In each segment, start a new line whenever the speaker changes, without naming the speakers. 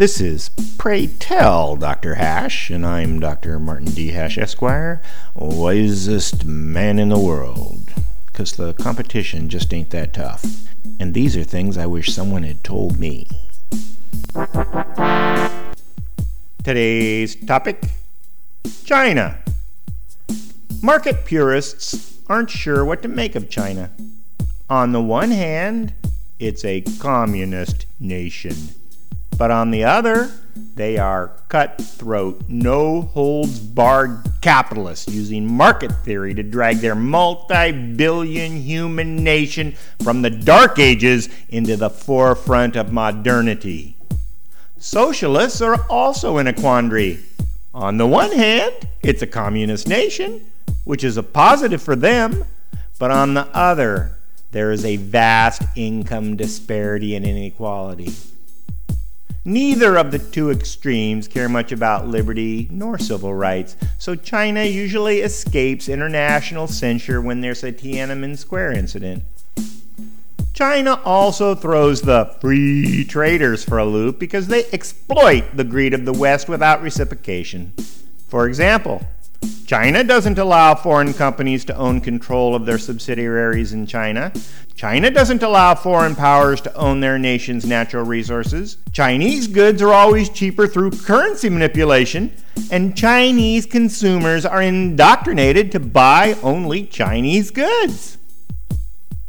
This is Pray Tell Dr. Hash, and I'm Dr. Martin D. Hash, Esquire, wisest man in the world. Because the competition just ain't that tough. And these are things I wish someone had told me. Today's topic China. Market purists aren't sure what to make of China. On the one hand, it's a communist nation. But on the other, they are cutthroat, no holds barred capitalists using market theory to drag their multi billion human nation from the dark ages into the forefront of modernity. Socialists are also in a quandary. On the one hand, it's a communist nation, which is a positive for them, but on the other, there is a vast income disparity and inequality. Neither of the two extremes care much about liberty nor civil rights, so China usually escapes international censure when there's a Tiananmen Square incident. China also throws the free traders for a loop because they exploit the greed of the West without reciprocation. For example, China doesn't allow foreign companies to own control of their subsidiaries in China. China doesn't allow foreign powers to own their nation's natural resources. Chinese goods are always cheaper through currency manipulation, and Chinese consumers are indoctrinated to buy only Chinese goods.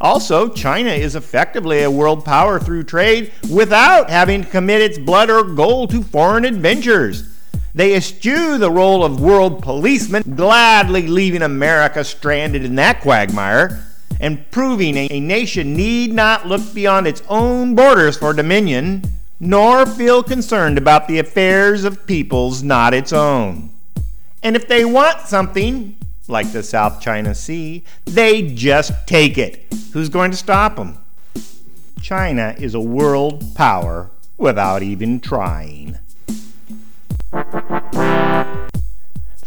Also, China is effectively a world power through trade without having to commit its blood or gold to foreign adventures. They eschew the role of world policeman, gladly leaving America stranded in that quagmire and proving a nation need not look beyond its own borders for dominion, nor feel concerned about the affairs of peoples not its own. And if they want something, like the South China Sea, they just take it. Who's going to stop them? China is a world power without even trying.